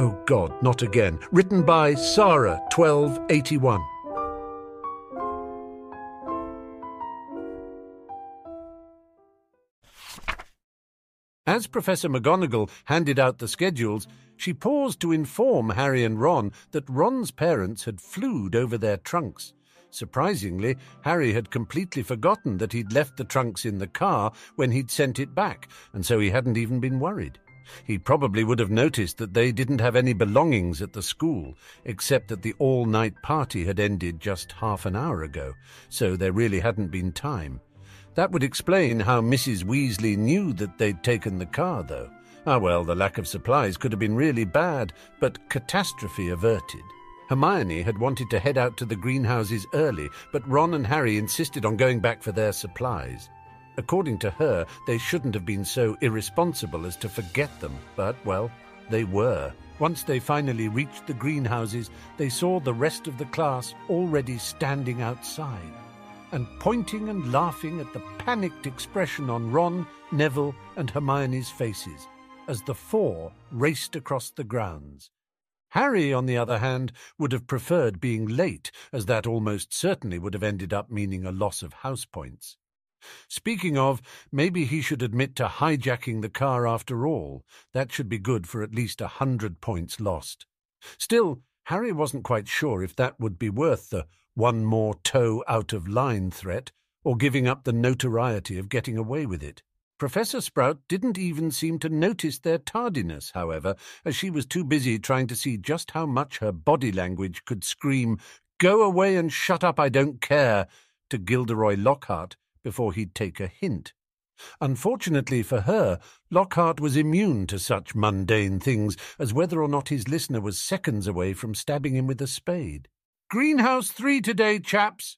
Oh God, not again. Written by Sarah, 1281. As Professor McGonagall handed out the schedules, she paused to inform Harry and Ron that Ron's parents had flewed over their trunks. Surprisingly, Harry had completely forgotten that he'd left the trunks in the car when he'd sent it back, and so he hadn't even been worried. He probably would have noticed that they didn't have any belongings at the school, except that the all night party had ended just half an hour ago, so there really hadn't been time. That would explain how Mrs. Weasley knew that they'd taken the car, though. Ah, well, the lack of supplies could have been really bad, but catastrophe averted. Hermione had wanted to head out to the greenhouses early, but Ron and Harry insisted on going back for their supplies. According to her, they shouldn't have been so irresponsible as to forget them, but, well, they were. Once they finally reached the greenhouses, they saw the rest of the class already standing outside and pointing and laughing at the panicked expression on Ron, Neville, and Hermione's faces as the four raced across the grounds. Harry, on the other hand, would have preferred being late, as that almost certainly would have ended up meaning a loss of house points. Speaking of, maybe he should admit to hijacking the car after all. That should be good for at least a hundred points lost. Still, Harry wasn't quite sure if that would be worth the one more toe out of line threat, or giving up the notoriety of getting away with it. Professor Sprout didn't even seem to notice their tardiness, however, as she was too busy trying to see just how much her body language could scream, Go away and shut up, I don't care, to Gilderoy Lockhart before he'd take a hint. Unfortunately for her, Lockhart was immune to such mundane things as whether or not his listener was seconds away from stabbing him with a spade. Greenhouse three today, chaps.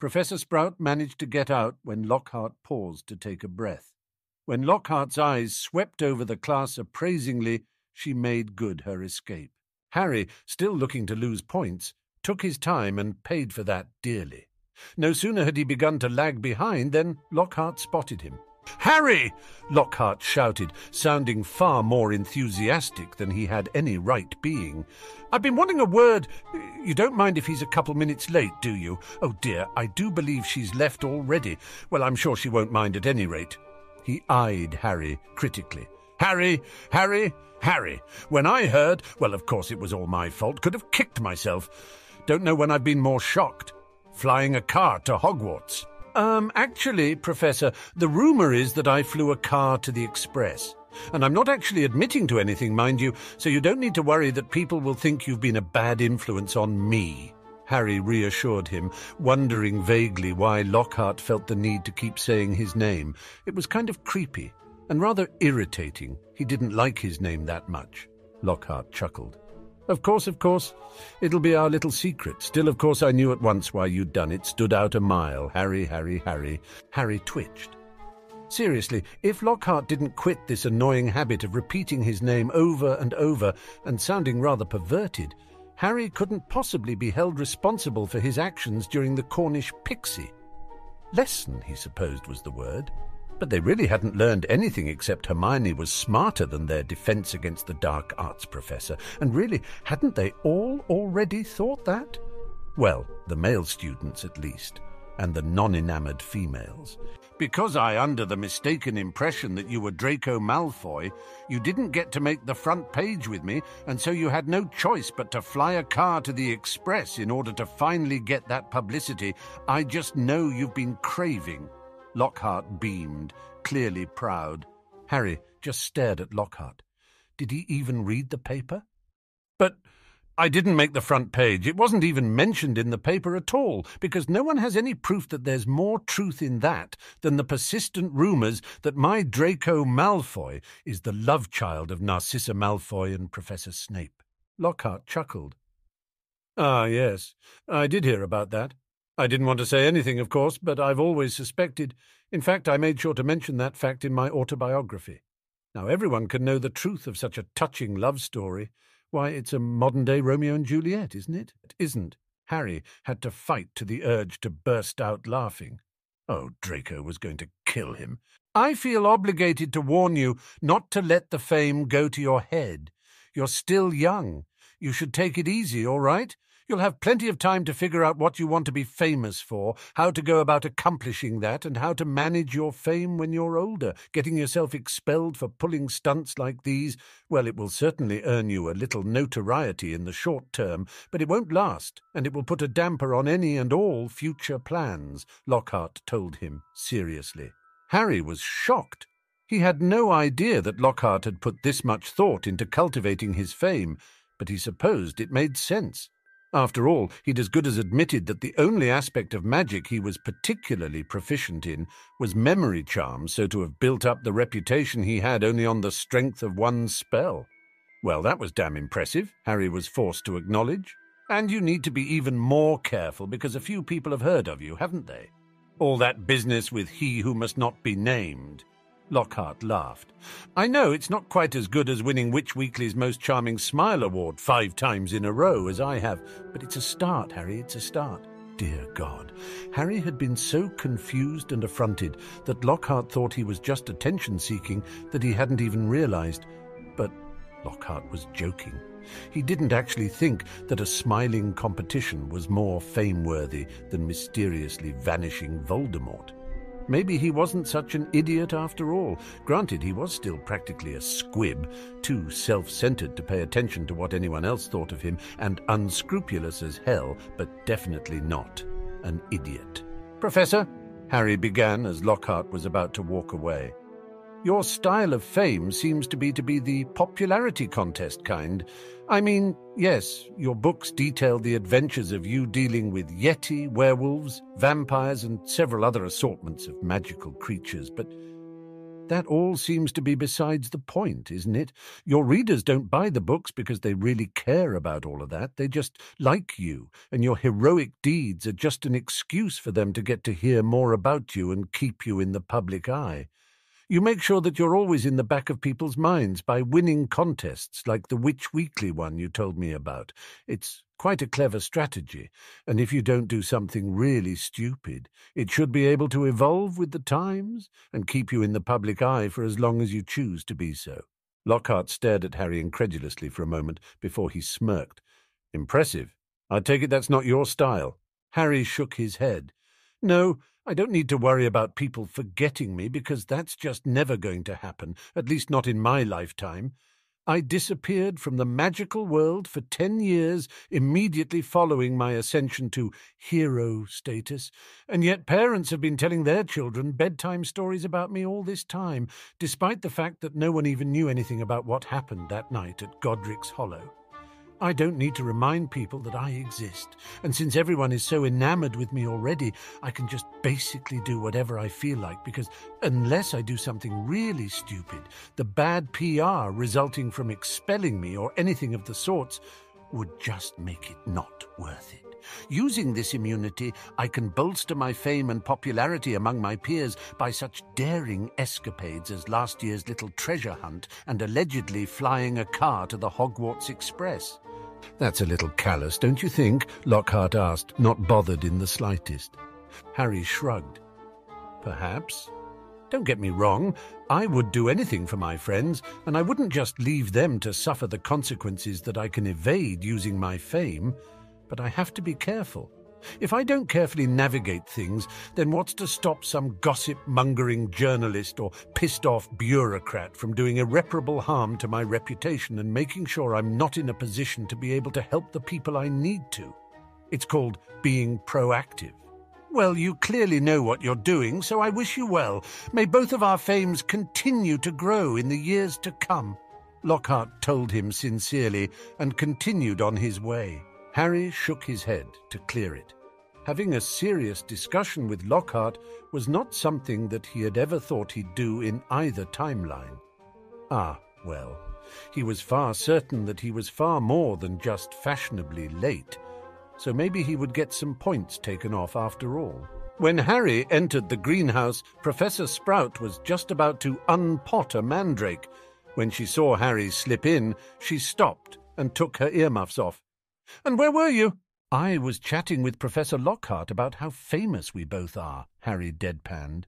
Professor Sprout managed to get out when Lockhart paused to take a breath. When Lockhart's eyes swept over the class appraisingly, she made good her escape. Harry, still looking to lose points, took his time and paid for that dearly. No sooner had he begun to lag behind than Lockhart spotted him. Harry! Lockhart shouted, sounding far more enthusiastic than he had any right being. I've been wanting a word. You don't mind if he's a couple minutes late, do you? Oh dear, I do believe she's left already. Well, I'm sure she won't mind at any rate. He eyed Harry critically. Harry, Harry, Harry. When I heard, well, of course it was all my fault, could have kicked myself. Don't know when I've been more shocked. Flying a car to Hogwarts. Um, actually, Professor, the rumour is that I flew a car to the Express. And I'm not actually admitting to anything, mind you, so you don't need to worry that people will think you've been a bad influence on me. Harry reassured him, wondering vaguely why Lockhart felt the need to keep saying his name. It was kind of creepy and rather irritating. He didn't like his name that much. Lockhart chuckled. Of course, of course. It'll be our little secret. Still, of course, I knew at once why you'd done it. Stood out a mile. Harry, Harry, Harry. Harry twitched. Seriously, if Lockhart didn't quit this annoying habit of repeating his name over and over and sounding rather perverted, Harry couldn't possibly be held responsible for his actions during the Cornish Pixie. Lesson, he supposed, was the word. But they really hadn't learned anything except Hermione was smarter than their defense against the dark arts professor, and really, hadn't they all already thought that? Well, the male students at least, and the non enamored females. Because I under the mistaken impression that you were Draco Malfoy, you didn't get to make the front page with me, and so you had no choice but to fly a car to the Express in order to finally get that publicity I just know you've been craving. Lockhart beamed, clearly proud. Harry just stared at Lockhart. Did he even read the paper? But I didn't make the front page. It wasn't even mentioned in the paper at all, because no one has any proof that there's more truth in that than the persistent rumours that my Draco Malfoy is the love child of Narcissa Malfoy and Professor Snape. Lockhart chuckled. Ah, yes, I did hear about that. I didn't want to say anything, of course, but I've always suspected. In fact, I made sure to mention that fact in my autobiography. Now everyone can know the truth of such a touching love story. Why, it's a modern day Romeo and Juliet, isn't it? It isn't. Harry had to fight to the urge to burst out laughing. Oh, Draco was going to kill him. I feel obligated to warn you not to let the fame go to your head. You're still young. You should take it easy, all right? You'll have plenty of time to figure out what you want to be famous for, how to go about accomplishing that, and how to manage your fame when you're older. Getting yourself expelled for pulling stunts like these, well, it will certainly earn you a little notoriety in the short term, but it won't last, and it will put a damper on any and all future plans, Lockhart told him seriously. Harry was shocked. He had no idea that Lockhart had put this much thought into cultivating his fame, but he supposed it made sense. After all, he'd as good as admitted that the only aspect of magic he was particularly proficient in was memory charm, so to have built up the reputation he had only on the strength of one spell. Well, that was damn impressive, Harry was forced to acknowledge. And you need to be even more careful because a few people have heard of you, haven't they? All that business with he who must not be named. Lockhart laughed. I know it's not quite as good as winning Witch Weekly's Most Charming Smile Award five times in a row as I have, but it's a start, Harry, it's a start. Dear God. Harry had been so confused and affronted that Lockhart thought he was just attention seeking that he hadn't even realized. But Lockhart was joking. He didn't actually think that a smiling competition was more fame-worthy than mysteriously vanishing Voldemort. Maybe he wasn't such an idiot after all. Granted, he was still practically a squib, too self-centered to pay attention to what anyone else thought of him, and unscrupulous as hell, but definitely not an idiot. Professor, Harry began as Lockhart was about to walk away. Your style of fame seems to be to be the popularity contest kind. I mean, yes, your books detail the adventures of you dealing with yeti, werewolves, vampires, and several other assortments of magical creatures, but that all seems to be besides the point, isn't it? Your readers don't buy the books because they really care about all of that. They just like you, and your heroic deeds are just an excuse for them to get to hear more about you and keep you in the public eye. You make sure that you're always in the back of people's minds by winning contests like the Witch Weekly one you told me about. It's quite a clever strategy, and if you don't do something really stupid, it should be able to evolve with the times and keep you in the public eye for as long as you choose to be so. Lockhart stared at Harry incredulously for a moment before he smirked. Impressive. I take it that's not your style. Harry shook his head. No, I don't need to worry about people forgetting me because that's just never going to happen, at least not in my lifetime. I disappeared from the magical world for ten years immediately following my ascension to hero status, and yet parents have been telling their children bedtime stories about me all this time, despite the fact that no one even knew anything about what happened that night at Godric's Hollow. I don't need to remind people that I exist, and since everyone is so enamored with me already, I can just basically do whatever I feel like because unless I do something really stupid, the bad PR resulting from expelling me or anything of the sorts would just make it not worth it. Using this immunity, I can bolster my fame and popularity among my peers by such daring escapades as last year's little treasure hunt and allegedly flying a car to the Hogwarts Express. That's a little callous, don't you think? Lockhart asked, not bothered in the slightest. Harry shrugged. Perhaps. Don't get me wrong, I would do anything for my friends, and I wouldn't just leave them to suffer the consequences that I can evade using my fame. But I have to be careful. If I don't carefully navigate things, then what's to stop some gossip mongering journalist or pissed off bureaucrat from doing irreparable harm to my reputation and making sure I'm not in a position to be able to help the people I need to? It's called being proactive. Well, you clearly know what you're doing, so I wish you well. May both of our fames continue to grow in the years to come. Lockhart told him sincerely and continued on his way. Harry shook his head to clear it. Having a serious discussion with Lockhart was not something that he had ever thought he'd do in either timeline. Ah, well, he was far certain that he was far more than just fashionably late, so maybe he would get some points taken off after all. When Harry entered the greenhouse, Professor Sprout was just about to unpot a mandrake. When she saw Harry slip in, she stopped and took her earmuffs off. And where were you? I was chatting with Professor Lockhart about how famous we both are, Harry deadpanned.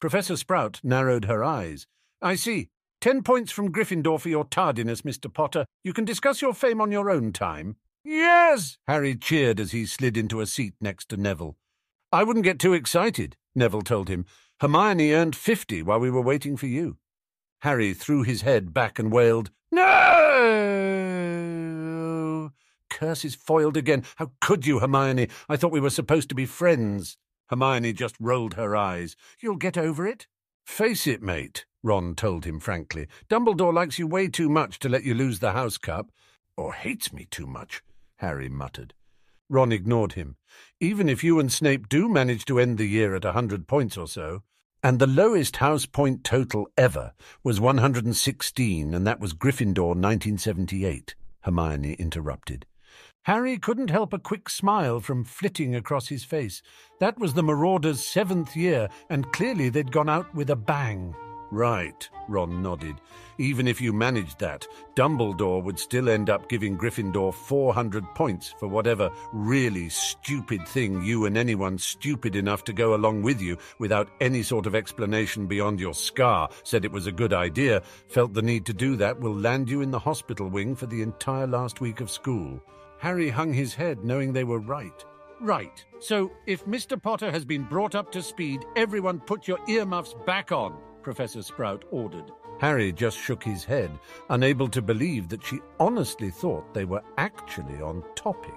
Professor Sprout narrowed her eyes. I see. Ten points from Gryffindor for your tardiness, Mr. Potter. You can discuss your fame on your own time. Yes! Harry cheered as he slid into a seat next to Neville. I wouldn't get too excited, Neville told him. Hermione earned fifty while we were waiting for you. Harry threw his head back and wailed, No! Curses foiled again. How could you, Hermione? I thought we were supposed to be friends. Hermione just rolled her eyes. You'll get over it. Face it, mate, Ron told him frankly. Dumbledore likes you way too much to let you lose the house cup. Or hates me too much, Harry muttered. Ron ignored him. Even if you and Snape do manage to end the year at a hundred points or so, and the lowest house point total ever was 116, and that was Gryffindor 1978, Hermione interrupted. Harry couldn't help a quick smile from flitting across his face. That was the Marauders' seventh year, and clearly they'd gone out with a bang. Right, Ron nodded. Even if you managed that, Dumbledore would still end up giving Gryffindor 400 points for whatever really stupid thing you and anyone stupid enough to go along with you without any sort of explanation beyond your scar said it was a good idea, felt the need to do that will land you in the hospital wing for the entire last week of school. Harry hung his head, knowing they were right. Right. So, if Mr. Potter has been brought up to speed, everyone put your earmuffs back on. Professor Sprout ordered. Harry just shook his head, unable to believe that she honestly thought they were actually on topic.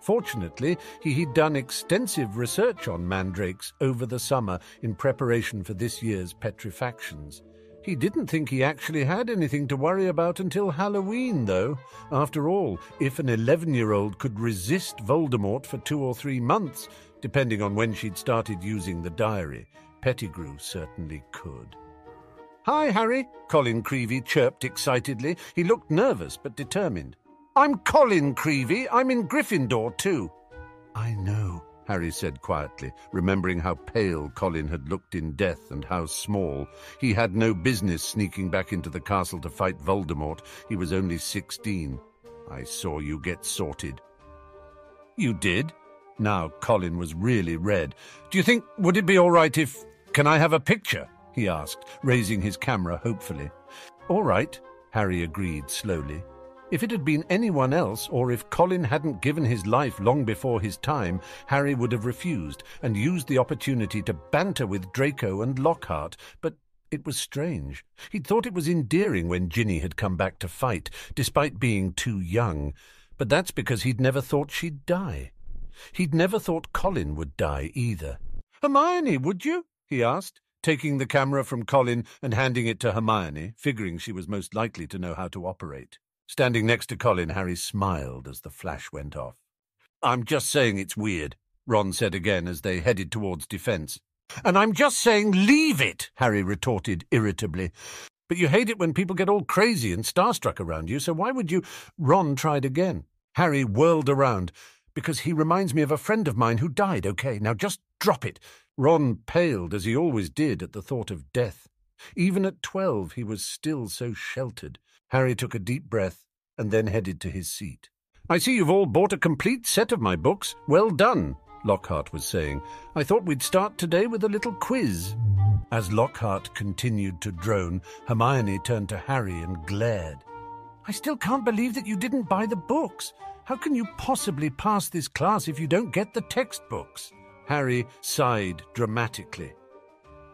Fortunately, he had done extensive research on mandrakes over the summer in preparation for this year's petrifactions. He didn't think he actually had anything to worry about until Halloween, though. After all, if an 11 year old could resist Voldemort for two or three months, depending on when she'd started using the diary, Pettigrew certainly could. Hi, Harry, Colin Creevey chirped excitedly. He looked nervous but determined. I'm Colin Creevey. I'm in Gryffindor, too. I know, Harry said quietly, remembering how pale Colin had looked in death and how small. He had no business sneaking back into the castle to fight Voldemort. He was only sixteen. I saw you get sorted. You did? Now Colin was really red. Do you think, would it be all right if... Can I have a picture? he asked, raising his camera hopefully. All right, Harry agreed slowly. If it had been anyone else, or if Colin hadn't given his life long before his time, Harry would have refused and used the opportunity to banter with Draco and Lockhart, but it was strange. He'd thought it was endearing when Ginny had come back to fight, despite being too young, but that's because he'd never thought she'd die. He'd never thought Colin would die either. Hermione, would you? he asked taking the camera from Colin and handing it to Hermione, figuring she was most likely to know how to operate. Standing next to Colin, Harry smiled as the flash went off. I'm just saying it's weird, Ron said again as they headed towards defence. And I'm just saying leave it, Harry retorted irritably. But you hate it when people get all crazy and starstruck around you, so why would you? Ron tried again. Harry whirled around. Because he reminds me of a friend of mine who died, okay? Now just drop it. Ron paled, as he always did, at the thought of death. Even at twelve, he was still so sheltered. Harry took a deep breath and then headed to his seat. I see you've all bought a complete set of my books. Well done, Lockhart was saying. I thought we'd start today with a little quiz. As Lockhart continued to drone, Hermione turned to Harry and glared. I still can't believe that you didn't buy the books. How can you possibly pass this class if you don't get the textbooks? Harry sighed dramatically.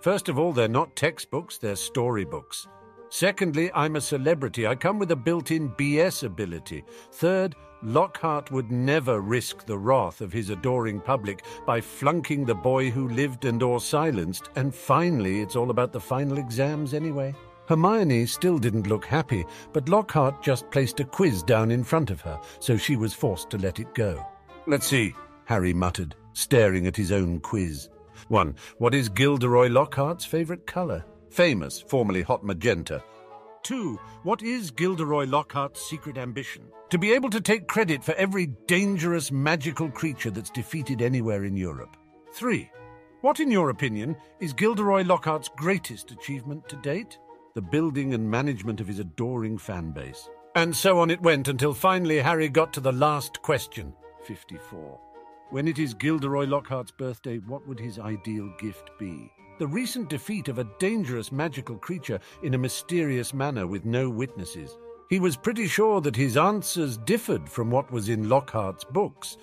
First of all, they're not textbooks, they're storybooks. Secondly, I'm a celebrity. I come with a built in BS ability. Third, Lockhart would never risk the wrath of his adoring public by flunking the boy who lived and or silenced. And finally, it's all about the final exams anyway. Hermione still didn't look happy, but Lockhart just placed a quiz down in front of her, so she was forced to let it go. Let's see, Harry muttered staring at his own quiz. 1. What is Gilderoy Lockhart's favourite colour? Famous, formerly hot magenta. 2. What is Gilderoy Lockhart's secret ambition? To be able to take credit for every dangerous magical creature that's defeated anywhere in Europe. 3. What, in your opinion, is Gilderoy Lockhart's greatest achievement to date? The building and management of his adoring fan base. And so on it went until finally Harry got to the last question 54. When it is Gilderoy Lockhart's birthday, what would his ideal gift be? The recent defeat of a dangerous magical creature in a mysterious manner with no witnesses. He was pretty sure that his answers differed from what was in Lockhart's books.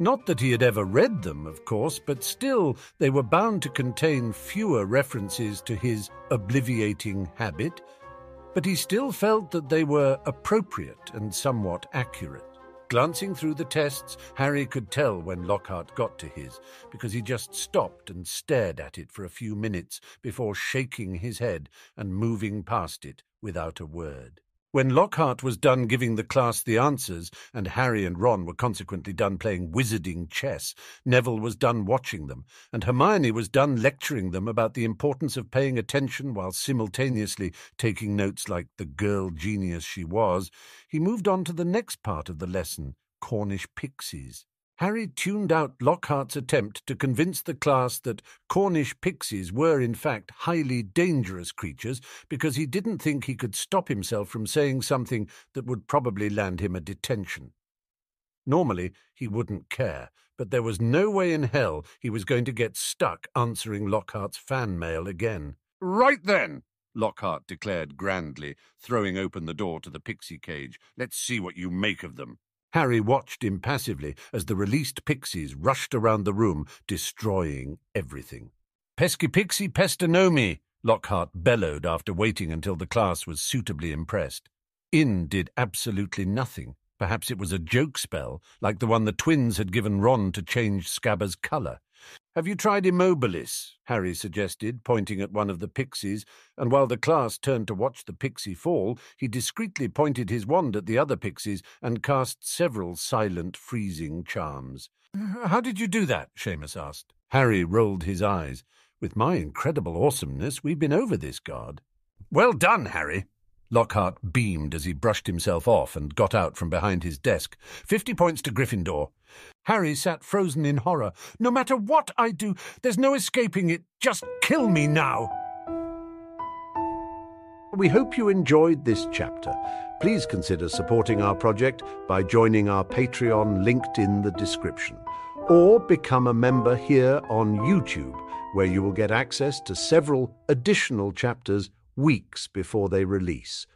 Not that he had ever read them, of course, but still they were bound to contain fewer references to his obliviating habit. But he still felt that they were appropriate and somewhat accurate. Glancing through the tests, Harry could tell when Lockhart got to his, because he just stopped and stared at it for a few minutes before shaking his head and moving past it without a word. When Lockhart was done giving the class the answers, and Harry and Ron were consequently done playing wizarding chess, Neville was done watching them, and Hermione was done lecturing them about the importance of paying attention while simultaneously taking notes like the girl genius she was, he moved on to the next part of the lesson Cornish pixies. Harry tuned out Lockhart's attempt to convince the class that Cornish pixies were in fact highly dangerous creatures because he didn't think he could stop himself from saying something that would probably land him a detention. Normally, he wouldn't care, but there was no way in hell he was going to get stuck answering Lockhart's fan mail again. Right then, Lockhart declared grandly, throwing open the door to the pixie cage. Let's see what you make of them. Harry watched impassively as the released pixies rushed around the room, destroying everything. Peskipiksi Pesternomi, Lockhart bellowed after waiting until the class was suitably impressed. In did absolutely nothing. Perhaps it was a joke spell, like the one the twins had given Ron to change Scabber's colour. Have you tried Immobulus? Harry suggested, pointing at one of the pixies, and while the class turned to watch the pixie fall, he discreetly pointed his wand at the other pixies and cast several silent freezing charms. How did you do that? Seamus asked. Harry rolled his eyes. With my incredible awesomeness, we've been over this guard. Well done, Harry, Lockhart beamed as he brushed himself off and got out from behind his desk. Fifty points to Gryffindor. Harry sat frozen in horror. No matter what I do, there's no escaping it. Just kill me now. We hope you enjoyed this chapter. Please consider supporting our project by joining our Patreon linked in the description. Or become a member here on YouTube, where you will get access to several additional chapters weeks before they release.